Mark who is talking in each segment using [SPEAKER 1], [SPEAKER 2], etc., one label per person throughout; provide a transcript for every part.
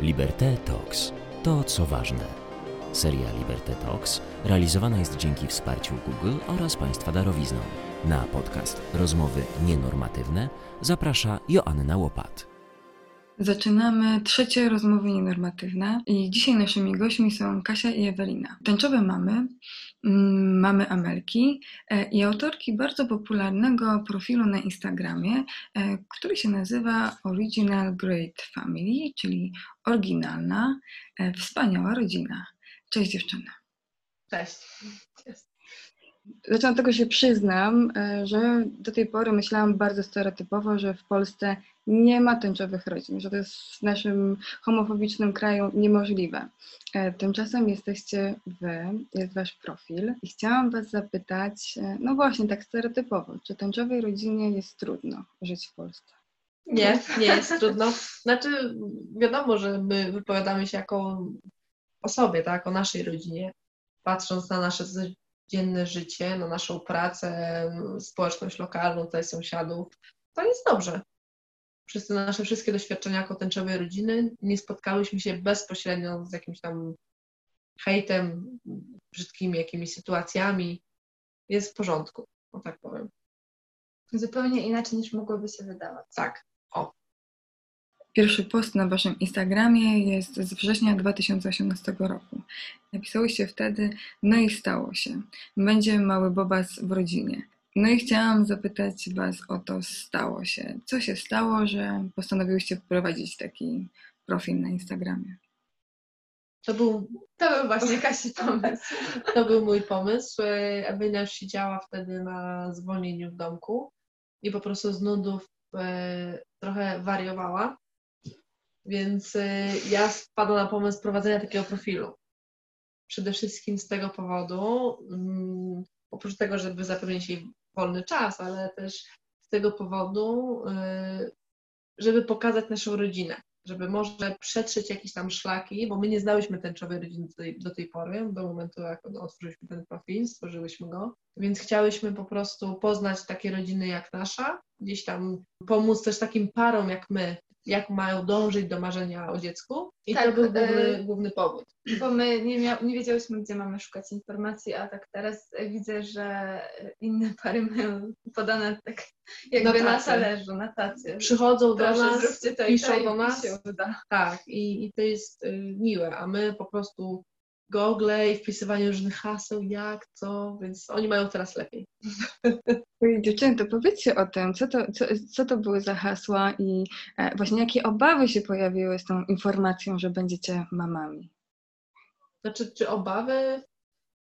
[SPEAKER 1] Liberté Talks. To, co ważne. Seria Liberté Talks realizowana jest dzięki wsparciu Google oraz Państwa darowizną. Na podcast Rozmowy Nienormatywne zaprasza Joanna Łopat.
[SPEAKER 2] Zaczynamy trzecie rozmowy nienormatywne i dzisiaj naszymi gośćmi są Kasia i Ewelina. Tęczowe mamy, mm, mamy Amelki e, i autorki bardzo popularnego profilu na Instagramie, e, który się nazywa Original Great Family, czyli oryginalna, e, wspaniała rodzina. Cześć dziewczyny.
[SPEAKER 3] Cześć.
[SPEAKER 2] Zaczynam tego się przyznam, e, że do tej pory myślałam bardzo stereotypowo, że w Polsce nie ma tęczowych rodzin, że to jest w naszym homofobicznym kraju niemożliwe. E, tymczasem jesteście wy, jest wasz profil i chciałam was zapytać, e, no właśnie tak stereotypowo, czy tęczowej rodzinie jest trudno żyć w Polsce?
[SPEAKER 3] Nie, nie jest trudno. Znaczy wiadomo, że my wypowiadamy się jako o sobie, tak, o naszej rodzinie, patrząc na nasze dzienne życie, na naszą pracę, społeczność lokalną, tutaj sąsiadów, to jest dobrze. Przez te nasze wszystkie doświadczenia jako tęczowej rodziny nie spotkałyśmy się bezpośrednio z jakimś tam hejtem, brzydkimi jakimiś sytuacjami. Jest w porządku, o tak powiem.
[SPEAKER 4] Zupełnie inaczej niż mogłoby się wydawać.
[SPEAKER 3] Tak, o.
[SPEAKER 2] Pierwszy post na waszym Instagramie jest z września 2018 roku. Napisałyście wtedy, no i stało się. Będzie mały Bobas w rodzinie. No i chciałam zapytać was o to stało się. Co się stało, że postanowiłyście wprowadzić taki profil na Instagramie?
[SPEAKER 3] To był,
[SPEAKER 4] To był właśnie Kasi pomysł.
[SPEAKER 3] to był mój pomysł. Ewelina już siedziała wtedy na zwolnieniu w domku i po prostu z nudów e, trochę wariowała. Więc e, ja wpadłam na pomysł prowadzenia takiego profilu. Przede wszystkim z tego powodu, mm, oprócz tego, żeby zapewnić jej wolny czas, ale też z tego powodu, e, żeby pokazać naszą rodzinę, żeby może przetrzeć jakieś tam szlaki, bo my nie znałyśmy tęczowej rodziny do tej, do tej pory, do momentu jak otworzyliśmy ten profil, stworzyłyśmy go, więc chciałyśmy po prostu poznać takie rodziny jak nasza, gdzieś tam pomóc też takim parom jak my, jak mają dążyć do marzenia o dziecku i to
[SPEAKER 4] Tak,
[SPEAKER 3] był główny,
[SPEAKER 4] e,
[SPEAKER 3] główny powód.
[SPEAKER 4] Bo my nie, mia- nie wiedziałyśmy, gdzie mamy szukać informacji, a tak teraz widzę, że inne pary mają podane tak jakby
[SPEAKER 3] Na
[SPEAKER 4] talerzu, na tacy.
[SPEAKER 3] Przychodzą do
[SPEAKER 4] Proszę,
[SPEAKER 3] nas,
[SPEAKER 4] zróbcie to i
[SPEAKER 3] piszą
[SPEAKER 4] to
[SPEAKER 3] do nas.
[SPEAKER 4] się uda.
[SPEAKER 3] Tak, i, i to jest y, miłe, a my po prostu Google i wpisywanie różnych haseł, jak, co, więc oni mają teraz lepiej.
[SPEAKER 2] Dziewczyny, to powiedzcie o tym, co to, co, co to były za hasła i e, właśnie jakie obawy się pojawiły z tą informacją, że będziecie mamami?
[SPEAKER 3] Znaczy, czy obawy?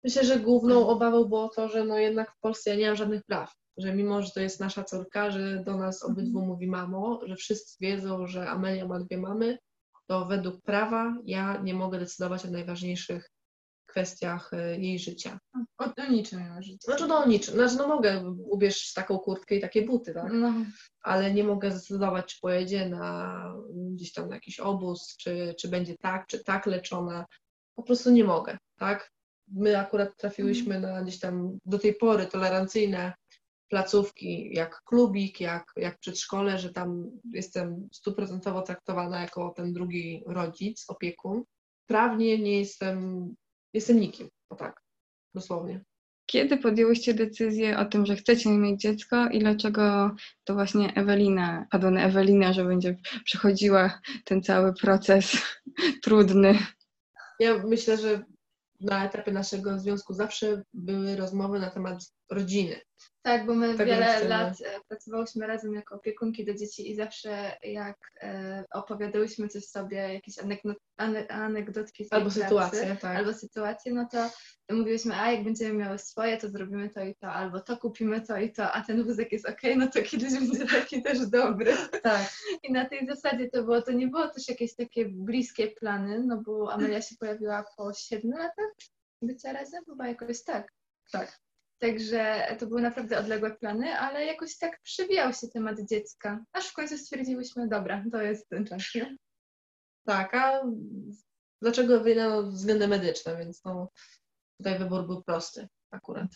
[SPEAKER 3] Myślę, że główną obawą było to, że no jednak w Polsce ja nie mam żadnych praw. Że mimo, że to jest nasza córka, że do nas obydwu mówi mamo, że wszyscy wiedzą, że Amelia ma dwie mamy, to według prawa ja nie mogę decydować o najważniejszych kwestiach y, jej życia.
[SPEAKER 4] O, o niczym nie może.
[SPEAKER 3] Znaczy no o niczym, znaczy no mogę, ubierz taką kurtkę i takie buty, tak?
[SPEAKER 4] No,
[SPEAKER 3] ale nie mogę zdecydować, czy pojedzie na gdzieś tam na jakiś obóz, czy, czy będzie tak, czy tak leczona. Po prostu nie mogę, tak? My akurat trafiłyśmy na gdzieś tam do tej pory tolerancyjne placówki, jak klubik, jak, jak przedszkole, że tam jestem stuprocentowo traktowana jako ten drugi rodzic, opiekun. Prawnie nie jestem, jestem nikim, o tak, dosłownie.
[SPEAKER 2] Kiedy podjęłyście decyzję o tym, że chcecie mieć dziecko i dlaczego to właśnie Ewelina, padło na Ewelinę, że będzie przechodziła ten cały proces trudny?
[SPEAKER 3] Ja myślę, że na etapie naszego związku zawsze były rozmowy na temat rodziny.
[SPEAKER 4] Tak, bo my
[SPEAKER 3] Tego
[SPEAKER 4] wiele
[SPEAKER 3] chcemy.
[SPEAKER 4] lat e, pracowałyśmy razem jako opiekunki do dzieci i zawsze jak e, opowiadałyśmy coś sobie, jakieś ane- anegdotki z
[SPEAKER 3] Albo sytuacje, tak.
[SPEAKER 4] albo sytuacje, no to mówiłyśmy, a jak będziemy miały swoje, to zrobimy to i to, albo to kupimy to i to, a ten wózek jest okej, no to kiedyś będzie taki też dobry.
[SPEAKER 3] Tak.
[SPEAKER 4] I na tej zasadzie to było, to nie było też jakieś takie bliskie plany, no bo Amelia się pojawiła po siedmiu latach bycia razem, chyba jakoś tak.
[SPEAKER 3] Tak.
[SPEAKER 4] Także to były naprawdę odległe plany, ale jakoś tak przewijał się temat dziecka. Aż w końcu stwierdziłyśmy, dobra, to jest ten czas. Nie?
[SPEAKER 3] Tak, a dlaczego Ewelina? No, względy medyczne, więc no, tutaj wybór był prosty akurat.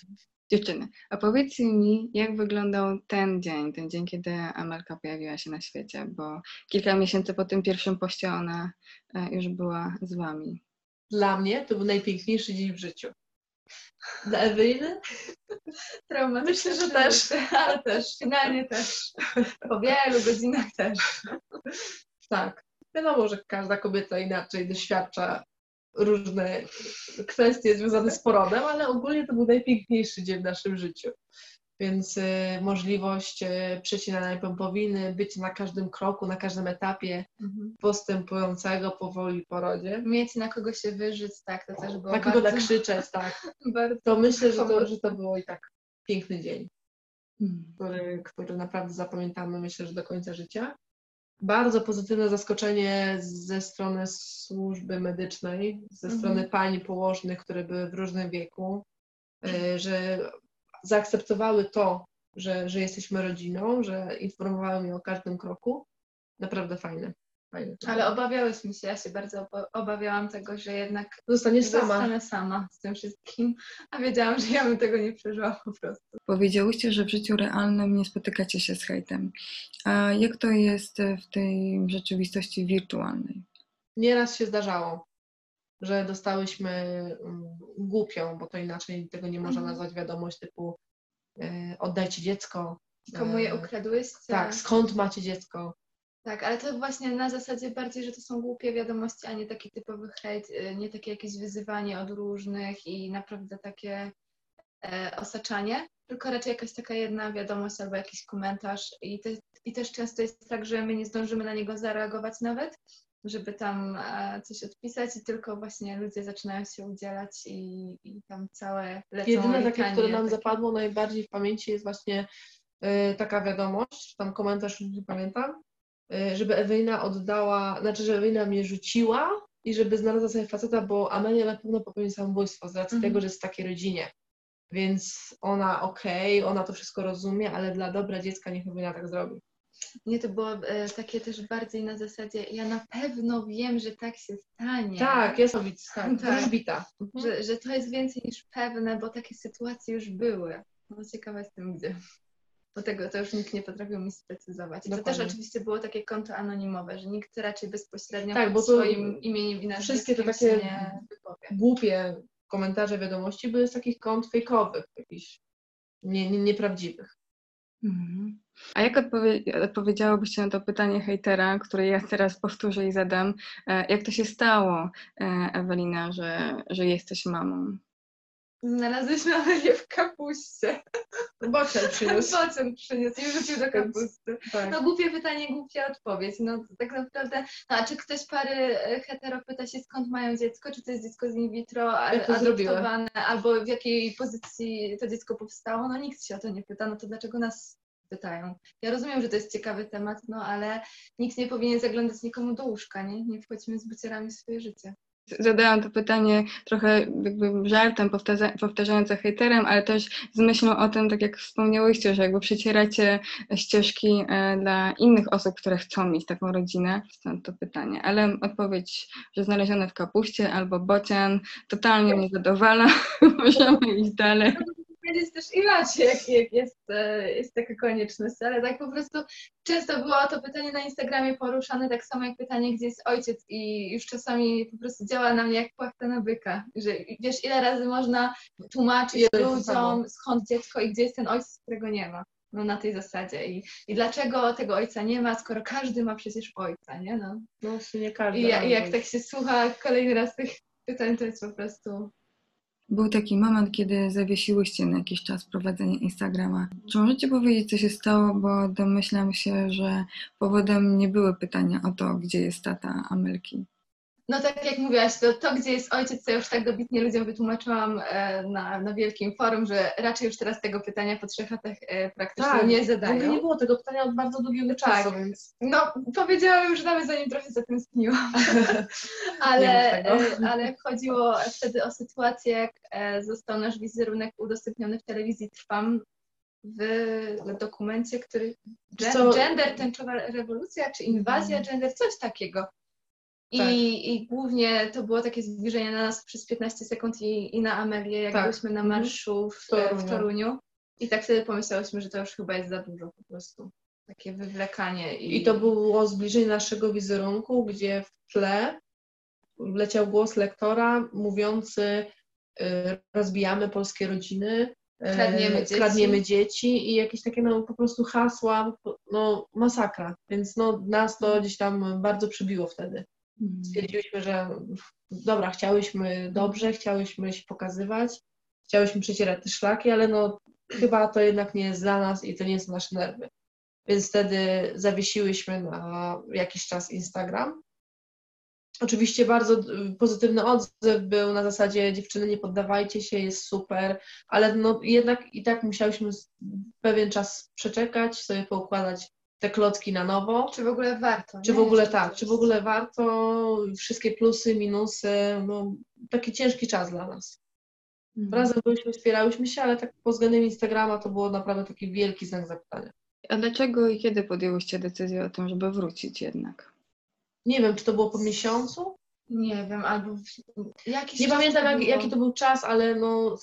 [SPEAKER 2] Dziewczyny, a powiedzcie mi, jak wyglądał ten dzień, ten dzień, kiedy Amelka pojawiła się na świecie, bo kilka miesięcy po tym pierwszym poście ona e, już była z wami.
[SPEAKER 3] Dla mnie to był najpiękniejszy dzień w życiu. Dla Eweliny?
[SPEAKER 4] Traumatyczne
[SPEAKER 3] Myślę, że też.
[SPEAKER 4] ale też, finalnie też. Po wielu godzinach też.
[SPEAKER 3] Tak. Wiadomo, że każda kobieta inaczej doświadcza różne kwestie związane z porodem, ale ogólnie to był najpiękniejszy dzień w naszym życiu. Więc y, możliwość y, przecinania pępowiny, być na każdym kroku, na każdym etapie postępującego powoli porodzie.
[SPEAKER 4] Mieć na kogo się wyżyć, tak, to też było
[SPEAKER 3] Na kogo
[SPEAKER 4] bardzo,
[SPEAKER 3] nakrzyczeć, tak.
[SPEAKER 4] bardzo
[SPEAKER 3] To myślę, że to, że to było i tak piękny dzień.
[SPEAKER 2] Hmm.
[SPEAKER 3] który, który naprawdę zapamiętamy, myślę, że do końca życia. Bardzo pozytywne zaskoczenie ze strony służby medycznej, ze
[SPEAKER 4] Mhm.
[SPEAKER 3] strony pań położnych, które były w różnym wieku, y, że zaakceptowały to, że, że jesteśmy rodziną, że informowały mnie o każdym kroku. Naprawdę fajne. fajne
[SPEAKER 4] Ale obawiałyśmy się, ja się bardzo oba- obawiałam tego, że jednak
[SPEAKER 3] Zostaniesz sama.
[SPEAKER 4] zostanę sama z tym wszystkim, a wiedziałam, że ja bym tego nie przeżyła po prostu.
[SPEAKER 2] Powiedziałyście, że w życiu realnym nie spotykacie się z hejtem. A jak to jest w tej rzeczywistości wirtualnej?
[SPEAKER 3] Nieraz się zdarzało, że dostałyśmy mm, głupią, bo to inaczej tego nie można
[SPEAKER 4] Mhm.
[SPEAKER 3] nazwać wiadomość typu e, oddajcie dziecko.
[SPEAKER 4] Komu je
[SPEAKER 3] e,
[SPEAKER 4] ukradłyście?
[SPEAKER 3] Tak, skąd macie dziecko?
[SPEAKER 4] Tak, ale to właśnie na zasadzie bardziej, że to są głupie wiadomości, a nie taki typowy hejt, y, nie takie jakieś wyzywanie od różnych i naprawdę takie e, osaczanie, tylko raczej jakaś taka jedna wiadomość albo jakiś komentarz i, te, i też często jest tak, że my nie zdążymy na niego zareagować nawet, żeby tam e, coś odpisać i tylko właśnie ludzie zaczynają się udzielać i, i tam całe lecą
[SPEAKER 3] Jedyne takie, które nam
[SPEAKER 4] takie.
[SPEAKER 3] zapadło najbardziej w pamięci jest właśnie e, taka wiadomość, tam komentarz, już nie pamiętam, e, żeby Ewelina oddała, znaczy, że Ewelina mnie rzuciła i żeby znalazła sobie faceta, bo Amelia na pewno popełni samobójstwo z racji
[SPEAKER 4] Mhm.
[SPEAKER 3] tego, że jest w takiej rodzinie. Więc ona okej, ona to wszystko rozumie, ale dla dobra dziecka niech Ewelina tak zrobi.
[SPEAKER 4] Nie, to było e, takie też bardziej na zasadzie, ja na pewno wiem, że tak się stanie.
[SPEAKER 3] Tak, jest owic, tak,
[SPEAKER 4] Tak.
[SPEAKER 3] wróżbita.
[SPEAKER 4] Że, że to jest więcej niż pewne, bo takie sytuacje już były. No ciekawa jestem gdzie. Bo tego to już nikt nie potrafił mi sprecyzować. I to też oczywiście było takie konto anonimowe, że nikt raczej bezpośrednio
[SPEAKER 3] Tak, bo
[SPEAKER 4] swoim imieniem i
[SPEAKER 3] wszystkie te takie-. Głupie komentarze, wiadomości były z takich kont fejkowych, jakichś nie, nie, nieprawdziwych.
[SPEAKER 2] Mhm. A jak odpowie- odpowiedziałobyście na to pytanie hejtera, które ja teraz powtórzę i zadam? E, Jak to się stało, e, Ewelina, że, że jesteś mamą?
[SPEAKER 4] Znalazłyśmy Amelię w kapuście.
[SPEAKER 3] Bocian przyniósł.
[SPEAKER 4] Bocian przyniósł i wrzucił do kapusty.
[SPEAKER 3] Tak.
[SPEAKER 4] No głupie pytanie, głupia odpowiedź. No tak naprawdę, no, a czy ktoś pary e, hetero pyta się skąd mają dziecko, czy to jest dziecko z in vitro, adoptowane, albo w jakiej pozycji to dziecko powstało, no nikt się o to nie pyta, no to dlaczego nas pytają? Ja rozumiem, że to jest ciekawy temat, no ale nikt nie powinien zaglądać nikomu do łóżka, nie? Nie wchodźmy z bucierami w swoje życie.
[SPEAKER 2] Zadałam to pytanie trochę jakby żartem, powtarza, powtarzając za hejterem, ale też z myślą o tym, tak jak wspomniałyście, że jakby przecieracie ścieżki e, dla innych osób, które chcą mieć taką rodzinę. Stąd to pytanie. Ale odpowiedź, że znalezione w kapuście albo bocian, totalnie mnie zadowala. Możemy iść dalej.
[SPEAKER 4] Powiedzieć też i macie, jak, jak jest, e, jest taka konieczność, ale tak po prostu często było to pytanie na Instagramie poruszane, tak samo jak pytanie, gdzie jest ojciec i już czasami po prostu działa na mnie jak płachta na byka, że wiesz, ile razy można tłumaczyć
[SPEAKER 3] samo.
[SPEAKER 4] ludziom, skąd dziecko i gdzie jest ten ojciec, którego nie ma. No na tej zasadzie I, i dlaczego tego ojca nie ma, skoro każdy ma przecież ojca, nie? No.
[SPEAKER 3] No nie każdy.
[SPEAKER 4] I, i jak tak się słucha kolejny raz tych pytań, to jest po prostu
[SPEAKER 2] Był taki moment, kiedy zawiesiłyście na jakiś czas prowadzenie Instagrama. Czy możecie powiedzieć, co się stało, bo domyślam się, że powodem nie były pytania o to, gdzie jest tata Amelki.
[SPEAKER 4] No tak jak mówiłaś, to, to gdzie jest ojciec, to ja już tak dobitnie ludziom wytłumaczyłam e, na, na wielkim forum, że raczej już teraz tego pytania po trzech latach e, praktycznie
[SPEAKER 3] Tak,
[SPEAKER 4] nie
[SPEAKER 3] ogóle nie
[SPEAKER 4] zadają.
[SPEAKER 3] było tego pytania od bardzo długiego
[SPEAKER 4] Tak.
[SPEAKER 3] czasu, więc
[SPEAKER 4] No powiedziałam już nawet zanim trochę zatęskniłam. Ale, e, ale chodziło wtedy o sytuację, jak został nasz wizerunek udostępniony w telewizji Trwam w dokumencie, który
[SPEAKER 3] co?
[SPEAKER 4] gender, tęczowa rewolucja, czy inwazja
[SPEAKER 3] Mhm.
[SPEAKER 4] gender, coś takiego. I,
[SPEAKER 3] Tak.
[SPEAKER 4] I głównie to było takie zbliżenie na nas przez 15 sekund i, i na Amelię, jak
[SPEAKER 3] Tak.
[SPEAKER 4] byliśmy na
[SPEAKER 3] Mhm.
[SPEAKER 4] marszu w,
[SPEAKER 3] W
[SPEAKER 4] w,
[SPEAKER 3] Toruniu.
[SPEAKER 4] Toruniu. I tak wtedy pomyślałyśmy, że to już chyba jest za dużo po prostu. Takie wywlekanie. I,
[SPEAKER 3] I to było zbliżenie naszego wizerunku, gdzie w tle leciał głos lektora mówiący y, rozbijamy polskie rodziny, y,
[SPEAKER 4] Kradniemy dzieci.
[SPEAKER 3] kradniemy dzieci i jakieś takie no, po prostu hasła, no masakra. Więc no, nas to gdzieś tam bardzo przybiło wtedy. Stwierdziłyśmy, że dobra, chciałyśmy dobrze, chciałyśmy się pokazywać, chciałyśmy przecierać te szlaki, ale no chyba to jednak nie jest dla nas i to nie jest nasze nerwy. Więc wtedy zawiesiłyśmy na jakiś czas Instagram. Oczywiście bardzo pozytywny odzew był na zasadzie dziewczyny nie poddawajcie się, jest super, ale no jednak i tak musiałyśmy pewien czas przeczekać, sobie poukładać te klocki na nowo.
[SPEAKER 4] Czy w ogóle warto?
[SPEAKER 3] Czy w ogóle tak, czy w ogóle warto, wszystkie plusy, minusy, no taki ciężki czas dla nas. Razem byliśmy, wspierałyśmy się, ale tak pod względem Instagrama to było naprawdę taki wielki znak zapytania.
[SPEAKER 2] A dlaczego i kiedy podjęłyście decyzję o tym, żeby wrócić jednak?
[SPEAKER 3] Nie wiem, czy to było po miesiącu?
[SPEAKER 4] Nie wiem, albo w- jakiś
[SPEAKER 3] Nie pamiętam, jak, jaki to był czas, ale no,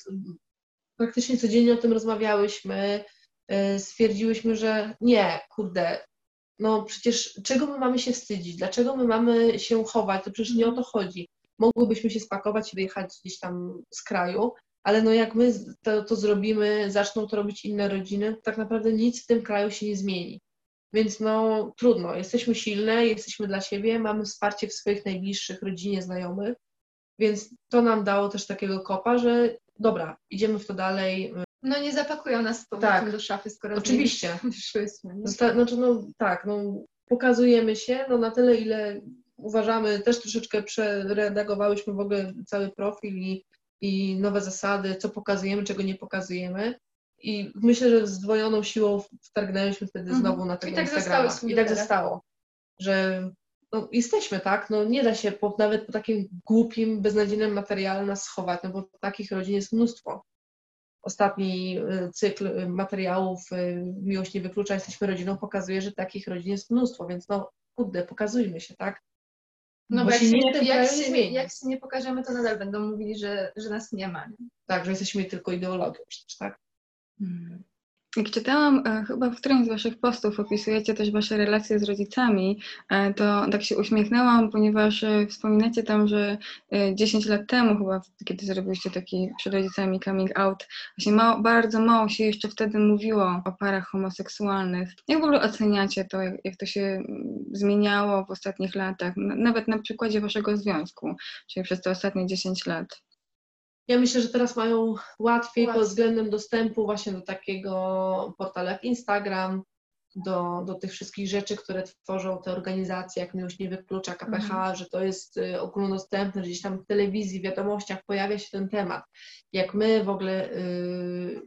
[SPEAKER 3] praktycznie codziennie o tym rozmawiałyśmy. Y, Stwierdziłyśmy, że nie, kurde, no przecież czego my mamy się wstydzić? Dlaczego my mamy się chować? To przecież nie o to chodzi. Mogłybyśmy się spakować i wyjechać gdzieś tam z kraju, ale no jak my to, to zrobimy, zaczną to robić inne rodziny, tak naprawdę nic w tym kraju się nie zmieni. Więc no trudno, jesteśmy silne, jesteśmy dla siebie, mamy wsparcie w swoich najbliższych, rodzinie, znajomych, więc to nam dało też takiego kopa, że dobra, idziemy w to dalej.
[SPEAKER 4] No nie zapakują nas z powrotem
[SPEAKER 3] Tak.
[SPEAKER 4] do szafy, skoro
[SPEAKER 3] Oczywiście.
[SPEAKER 4] nimi Szłyśmy. nie?
[SPEAKER 3] Zosta- Znaczy, no tak, no, pokazujemy się no, na tyle, ile uważamy, też troszeczkę przeredagowałyśmy w ogóle cały profil i, i nowe zasady, co pokazujemy, czego nie pokazujemy. I myślę, że z zdwojoną siłą wtargnęliśmy wtedy
[SPEAKER 4] Mhm.
[SPEAKER 3] znowu na
[SPEAKER 4] I
[SPEAKER 3] tego
[SPEAKER 4] tak
[SPEAKER 3] Instagrama.
[SPEAKER 4] zostałyśmy
[SPEAKER 3] I tak zostało, że no, jesteśmy, tak? No, nie da się po, nawet po takim głupim, beznadziejnym materiale nas schować, no bo takich rodzin jest mnóstwo. Ostatni y, cykl y, materiałów y, Miłość nie wyklucza, jesteśmy rodziną, pokazuje, że takich rodzin jest mnóstwo, więc no kurde, pokazujmy się, tak?
[SPEAKER 4] No
[SPEAKER 3] Bo
[SPEAKER 4] jak
[SPEAKER 3] się nie-
[SPEAKER 4] jak,
[SPEAKER 3] jak
[SPEAKER 4] się, jak się nie pokażemy, to nadal będą mówili, że, że nas nie ma. Nie?
[SPEAKER 3] Tak, że jesteśmy tylko ideologią przecież, tak?
[SPEAKER 2] Jak czytałam, e, chyba w którymś z Waszych postów opisujecie też Wasze relacje z rodzicami, e, to tak się uśmiechnęłam, ponieważ e, wspominacie tam, że e, 10 lat temu chyba, kiedy zrobiliście taki przed rodzicami coming out, właśnie mało, bardzo mało się jeszcze wtedy mówiło o parach homoseksualnych. Jak w ogóle oceniacie to, jak, jak to się mm, zmieniało w ostatnich latach, nawet na przykładzie Waszego związku, czyli przez te ostatnie 10 lat?
[SPEAKER 3] Ja myślę, że teraz mają łatwiej
[SPEAKER 4] Łatwiej.
[SPEAKER 3] pod względem dostępu właśnie do takiego portalu jak Instagram, do, do tych wszystkich rzeczy, które tworzą te organizacje, jak Miłość Nie Wyklucza, KPH, że to jest y, ogólnodostępne, że gdzieś tam w telewizji, wiadomościach pojawia się ten temat. Jak my w ogóle y,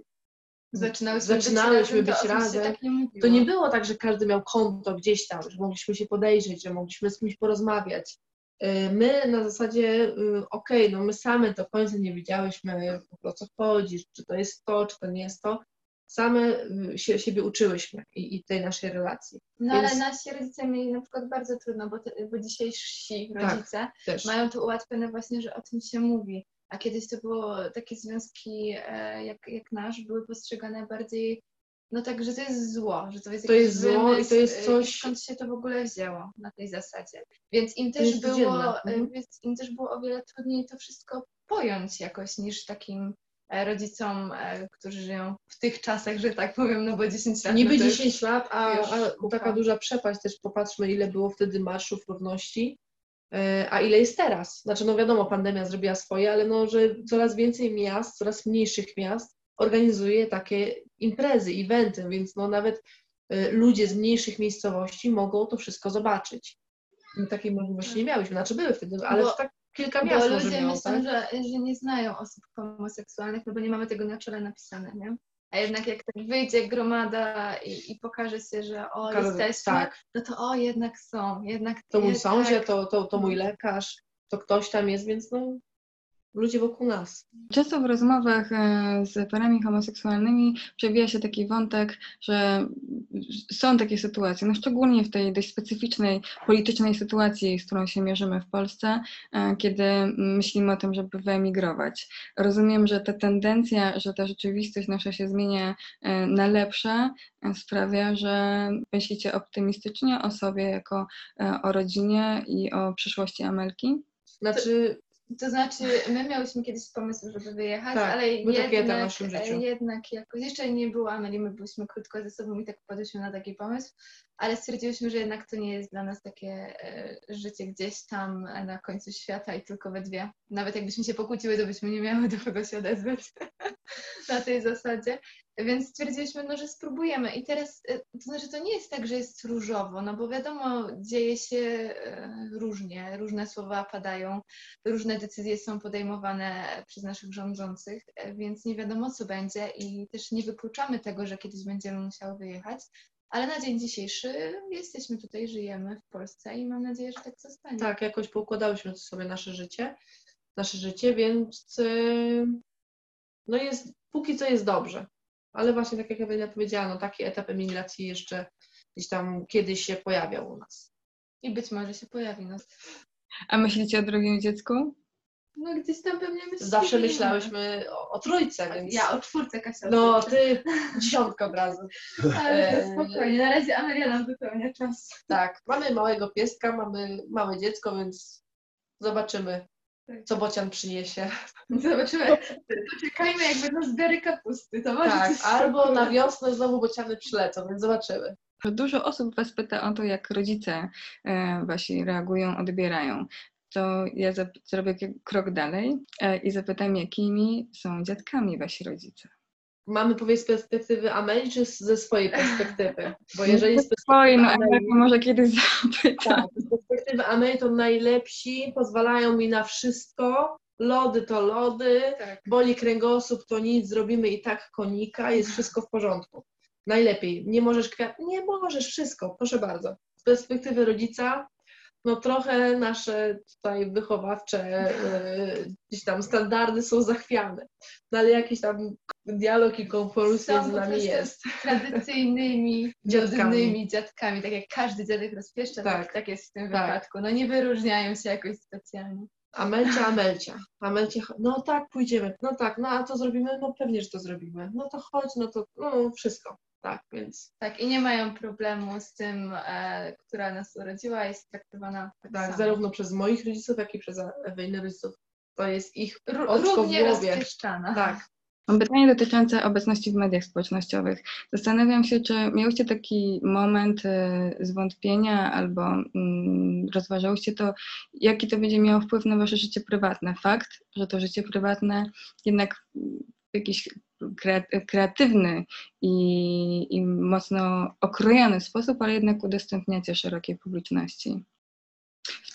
[SPEAKER 4] Zaczynałyśmy,
[SPEAKER 3] Zaczynałyśmy
[SPEAKER 4] być
[SPEAKER 3] być
[SPEAKER 4] razem, to o tym się
[SPEAKER 3] razem,
[SPEAKER 4] tak nie
[SPEAKER 3] to nie było tak, że każdy miał konto gdzieś tam, że mogliśmy się podejrzeć, że mogliśmy z kimś porozmawiać. Y, My na zasadzie, y, okej, no my same do końca nie wiedziałyśmy o co chodzi, czy to jest to, czy to nie jest to. Same y, się, siebie uczyłyśmy i, i tej naszej relacji
[SPEAKER 4] No ale
[SPEAKER 3] Więc-
[SPEAKER 4] nasi rodzice mieli na przykład bardzo trudno, bo, te, bo dzisiejsi
[SPEAKER 3] Tak.
[SPEAKER 4] rodzice
[SPEAKER 3] też.
[SPEAKER 4] mają to ułatwione właśnie, że o tym się mówi. A kiedyś to było takie związki e, jak, jak nasz, były postrzegane bardziej, no tak, że to jest zło, że to jest
[SPEAKER 3] To jest zło i
[SPEAKER 4] wymysł,
[SPEAKER 3] to jest
[SPEAKER 4] e,
[SPEAKER 3] coś-
[SPEAKER 4] i skąd się to w ogóle wzięło na tej zasadzie. Więc im też było, e,
[SPEAKER 3] Mhm.
[SPEAKER 4] więc im też było o wiele trudniej to wszystko pojąć jakoś niż takim e, rodzicom, e, którzy żyją w tych czasach, że tak powiem, no bo 10 lat.
[SPEAKER 3] Niby
[SPEAKER 4] no to już-
[SPEAKER 3] 10 lat, a, a taka duża przepaść, też popatrzmy, ile było wtedy marszów równości, e, a ile jest teraz. Znaczy, no wiadomo, pandemia zrobiła swoje, ale no, że coraz więcej miast, coraz mniejszych miast organizuje takie imprezy, eventy, więc no nawet e, ludzie z mniejszych miejscowości mogą to wszystko zobaczyć. My takiej możliwości nie miałyśmy, znaczy były wtedy, ale
[SPEAKER 4] Bo-
[SPEAKER 3] tak kilka
[SPEAKER 4] Bo
[SPEAKER 3] miast może
[SPEAKER 4] ludzie
[SPEAKER 3] miało,
[SPEAKER 4] myślą,
[SPEAKER 3] tak?
[SPEAKER 4] że, że nie znają osób homoseksualnych, no bo nie mamy tego na czele napisane, nie? A jednak jak tak wyjdzie gromada i, i pokaże się, że o,
[SPEAKER 3] Pokaże-
[SPEAKER 4] jesteśmy,
[SPEAKER 3] tak.
[SPEAKER 4] no to o, jednak są, jednak
[SPEAKER 3] To mój
[SPEAKER 4] jednak-
[SPEAKER 3] sąsiad, to, to, to mój
[SPEAKER 4] No.
[SPEAKER 3] lekarz, to ktoś tam jest, więc no ludzie wokół nas.
[SPEAKER 2] Często w rozmowach e, z parami homoseksualnymi przewija się taki wątek, że są takie sytuacje, no szczególnie w tej dość specyficznej politycznej sytuacji, z którą się mierzymy w Polsce, e, kiedy myślimy o tym, żeby wyemigrować. Rozumiem, że ta tendencja, że ta rzeczywistość nasza się zmienia e, na lepsze, sprawia, że myślicie optymistycznie o sobie jako o rodzinie i o przyszłości Amelki?
[SPEAKER 3] Znaczy,
[SPEAKER 4] to znaczy, my miałyśmy kiedyś pomysł, żeby wyjechać,
[SPEAKER 3] Tak,
[SPEAKER 4] ale jednak, jednak jakoś, jeszcze nie było Ameli, my byliśmy krótko ze sobą i tak wpadłyśmy na taki pomysł, ale stwierdziłyśmy, że jednak to nie jest dla nas takie e, życie gdzieś tam na końcu świata i tylko we dwie. Nawet jakbyśmy się pokłóciły, to byśmy nie miały do kogo się odezwać na tej zasadzie. Więc stwierdziliśmy, no, że spróbujemy. I teraz, e, to znaczy, to nie jest tak, że jest różowo, no bo wiadomo, dzieje się e, różnie, różne słowa padają, różne decyzje są podejmowane przez naszych rządzących, więc nie wiadomo, co będzie i też nie wykluczamy tego, że kiedyś będziemy musiały wyjechać. Ale na dzień dzisiejszy jesteśmy tutaj, żyjemy w Polsce i mam nadzieję, że tak zostanie.
[SPEAKER 3] tak, jakoś poukładałyśmy sobie nasze życie, nasze życie, więc y, no jest, póki co jest dobrze. Ale właśnie tak jak Ewelina powiedziała, no taki etap emigracji jeszcze gdzieś tam kiedyś się pojawiał u nas.
[SPEAKER 4] I być może się pojawi. No,
[SPEAKER 2] A myślicie o drugim dziecku?
[SPEAKER 4] No gdzieś tam pewnie myślimy.
[SPEAKER 3] Zawsze myślałyśmy o, o trójce, więc...
[SPEAKER 4] Ja o czwórce Kasia.
[SPEAKER 3] No, ty dziesiątkę od razu.
[SPEAKER 4] Ale to
[SPEAKER 3] Eee.
[SPEAKER 4] spokojnie, na razie Amelia nam wypełnia czas.
[SPEAKER 3] Tak, mamy małego pieska, mamy małe dziecko, więc zobaczymy,
[SPEAKER 4] Tak.
[SPEAKER 3] co Bocian przyniesie.
[SPEAKER 4] Zobaczymy. Poczekajmy, jak będą zbiory kapusty. To może
[SPEAKER 3] Tak, albo na wiosnę znowu Bociany przylecą, więc zobaczymy.
[SPEAKER 2] Dużo osób Was pyta o to, jak rodzice e, Wasi reagują, odbierają. To ja zrobię krok dalej e, i zapytam, jakimi są dziadkami Wasi rodzice?
[SPEAKER 3] Mamy powiedzieć z perspektywy Ameli, czy z- ze swojej perspektywy? Bo jeżeli z perspektywy
[SPEAKER 2] no
[SPEAKER 3] Ameli,
[SPEAKER 2] Amelka może kiedyś zapyta.
[SPEAKER 3] tak, z perspektywy Ameli to najlepsi, pozwalają mi na wszystko, lody to lody,
[SPEAKER 4] Tak.
[SPEAKER 3] boli kręgosłup, to nic, zrobimy i tak konika, jest wszystko w porządku. Najlepiej. Nie możesz kwiat, nie możesz, wszystko, proszę bardzo. Z perspektywy rodzica, no trochę nasze tutaj wychowawcze y, gdzieś tam standardy są zachwiane, no ale jakiś tam dialog i między
[SPEAKER 4] po
[SPEAKER 3] nami jest.
[SPEAKER 4] tradycyjnymi,
[SPEAKER 3] Dziadkami.
[SPEAKER 4] dziadkami, tak jak każdy dziadek rozpieszcza, tak,
[SPEAKER 3] Tak.
[SPEAKER 4] tak jest w tym
[SPEAKER 3] Tak.
[SPEAKER 4] wypadku. No nie wyróżniają się jakoś specjalnie.
[SPEAKER 3] Amelcia, Amelcia. Amelcie, no tak, pójdziemy, no tak, no a to zrobimy? No pewnie, że to zrobimy. No to chodź, no to no, wszystko. Tak, więc
[SPEAKER 4] Tak, i nie mają problemu z tym, e, która nas urodziła, jest traktowana tak,
[SPEAKER 3] tak,
[SPEAKER 4] samo.
[SPEAKER 3] zarówno przez moich rodziców, jak i przez Eweliny rodziców. To jest ich oczko w
[SPEAKER 4] równie
[SPEAKER 3] głowie.
[SPEAKER 4] rozpieszczana.
[SPEAKER 3] Tak.
[SPEAKER 2] Mam pytanie dotyczące obecności w mediach społecznościowych. Zastanawiam się, czy miałyście taki moment e, zwątpienia albo mm, rozważałyście to, jaki to będzie miało wpływ na wasze życie prywatne. Fakt, że to życie prywatne jednak w jakiś kreatywny i, i mocno okrojony sposób, ale jednak udostępniacie szerokiej publiczności.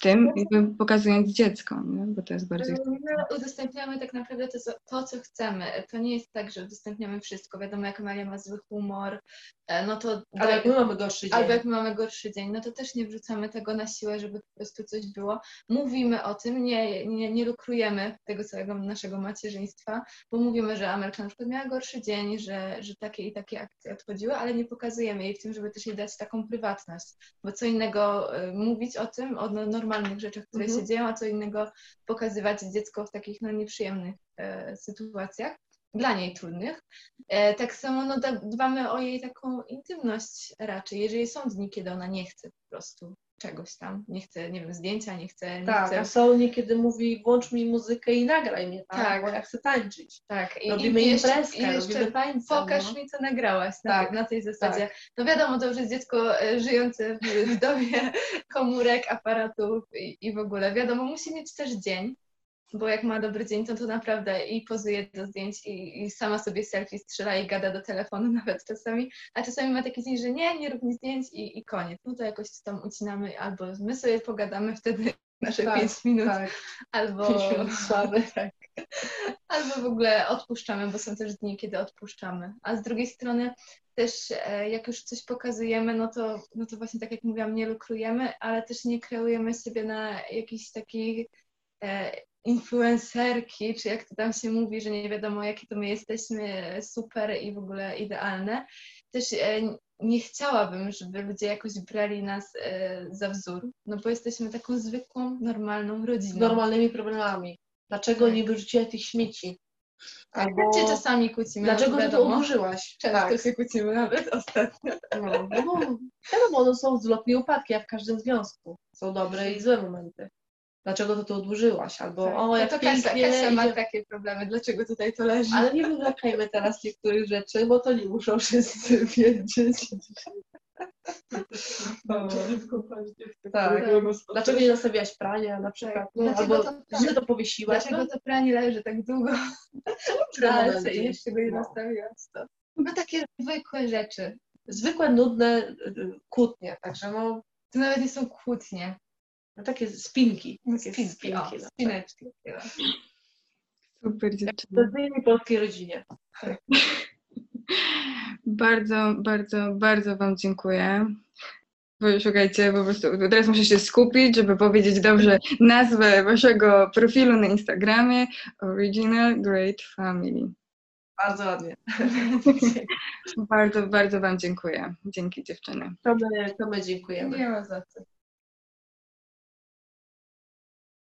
[SPEAKER 2] Tym jakby pokazując dziecko, nie? bo to jest bardziej...
[SPEAKER 4] My udostępniamy tak naprawdę to, co- to, co chcemy. To nie jest tak, że udostępniamy wszystko. Wiadomo, jak Maria ma zły humor, e, no to
[SPEAKER 3] Ale jak my mamy gorszy dzień.
[SPEAKER 4] Albo jak mamy gorszy dzień, no to też nie wrzucamy tego na siłę, żeby po prostu coś było. Mówimy o tym, nie, nie, nie lukrujemy tego całego naszego macierzyństwa, bo mówimy, że Amelka na przykład miała gorszy dzień, że, że takie i takie akcje odchodziły, ale nie pokazujemy jej w tym, żeby też jej dać taką prywatność. Bo co innego y, mówić o tym, o no, normalnych rzeczach, które
[SPEAKER 3] Mhm.
[SPEAKER 4] się dzieją, a co innego pokazywać dziecko w takich no, nieprzyjemnych e, sytuacjach. Dla niej trudnych. E, tak samo no, dbamy o jej taką intymność raczej. Jeżeli są dni, kiedy ona nie chce po prostu czegoś tam, nie chce, nie wiem, zdjęcia, nie chce, nie
[SPEAKER 3] Tak,
[SPEAKER 4] chce
[SPEAKER 3] a niekiedy mówi, włącz mi muzykę i nagraj mnie, tak?
[SPEAKER 4] Tak.
[SPEAKER 3] Bo ja chcę tańczyć.
[SPEAKER 4] tak. I,
[SPEAKER 3] Robimy
[SPEAKER 4] i jeszcze,
[SPEAKER 3] imprezkę,
[SPEAKER 4] i jeszcze
[SPEAKER 3] robimy tańce.
[SPEAKER 4] Pokaż
[SPEAKER 3] no.
[SPEAKER 4] mi, co nagrałaś na,
[SPEAKER 3] Tak,
[SPEAKER 4] tej, na tej zasadzie. No wiadomo, to już jest dziecko e, żyjące w, w dobie komórek, aparatów i, i w ogóle. Wiadomo, musi mieć też dzień, bo jak ma dobry dzień, to to naprawdę i pozuje do zdjęć i, i sama sobie selfie strzela i gada do telefonu nawet czasami, a czasami ma taki dzień, że nie, nie rób mi zdjęć i, i koniec. No to jakoś tam ucinamy albo my sobie pogadamy wtedy nasze
[SPEAKER 3] Tak,
[SPEAKER 4] 5 minut,
[SPEAKER 3] Tak,
[SPEAKER 4] albo,
[SPEAKER 3] Pięć minut słaby.
[SPEAKER 4] tak. albo w ogóle odpuszczamy, bo są też dni, kiedy odpuszczamy. A z drugiej strony też e, jak już coś pokazujemy, no to, no to właśnie tak jak mówiłam, nie lukrujemy, ale też nie kreujemy siebie na jakiś taki e, influencerki, czy jak to tam się mówi, że nie wiadomo jakie to my jesteśmy super i w ogóle idealne. Też e, nie chciałabym, żeby ludzie jakoś brali nas e, za wzór, no bo jesteśmy taką zwykłą, normalną
[SPEAKER 3] Z
[SPEAKER 4] rodziną.
[SPEAKER 3] normalnymi problemami. Dlaczego
[SPEAKER 4] Tak.
[SPEAKER 3] nie wyrzuciłaś tych śmieci?
[SPEAKER 4] Albo...
[SPEAKER 3] Albo
[SPEAKER 4] Się czasami kłócimy,
[SPEAKER 3] dlaczego ty to odłożyłaś?
[SPEAKER 4] Często
[SPEAKER 3] Tak.
[SPEAKER 4] się kłócimy nawet ostatnio.
[SPEAKER 3] No, no, bo no są wzloty i upadki, jak w każdym związku. Są dobre i złe momenty. Dlaczego to tu odłożyłaś? Albo
[SPEAKER 4] Tak.
[SPEAKER 3] o,
[SPEAKER 4] no
[SPEAKER 3] jak
[SPEAKER 4] to Kasia,
[SPEAKER 3] pięknie
[SPEAKER 4] Kasia ma
[SPEAKER 3] idzie-
[SPEAKER 4] takie problemy, dlaczego tutaj to leży?
[SPEAKER 3] Ale nie wywlekajmy teraz niektórych rzeczy, bo to nie muszą wszyscy wiedzieć. Tak. Dlaczego nie zostawiłaś prania na przykład? No,
[SPEAKER 4] Dlaczego
[SPEAKER 3] albo
[SPEAKER 4] to-
[SPEAKER 3] źle to powiesiłaś?
[SPEAKER 4] Dlaczego to pranie leży tak długo w pralce i jeszcze go nie
[SPEAKER 3] No.
[SPEAKER 4] nastawiłaś? To? No takie zwykłe rzeczy.
[SPEAKER 3] Zwykłe, nudne y, y, kłótnie, także no,
[SPEAKER 4] To nawet nie są kłótnie.
[SPEAKER 3] No takie spinki. Takie
[SPEAKER 4] Spinki,
[SPEAKER 3] spinki
[SPEAKER 4] o,
[SPEAKER 3] no.
[SPEAKER 4] spineczki.
[SPEAKER 2] Super
[SPEAKER 3] polskiej rodzinie.
[SPEAKER 2] Bardzo, bardzo, bardzo Wam dziękuję. Bo szukajcie, po prostu teraz muszę się skupić, żeby powiedzieć dobrze nazwę Waszego profilu na Instagramie Original Great Family.
[SPEAKER 3] Bardzo ładnie.
[SPEAKER 2] Bardzo, bardzo Wam dziękuję. Dzięki dziewczyny.
[SPEAKER 3] To my, to my dziękujemy.
[SPEAKER 4] Nie ma za co.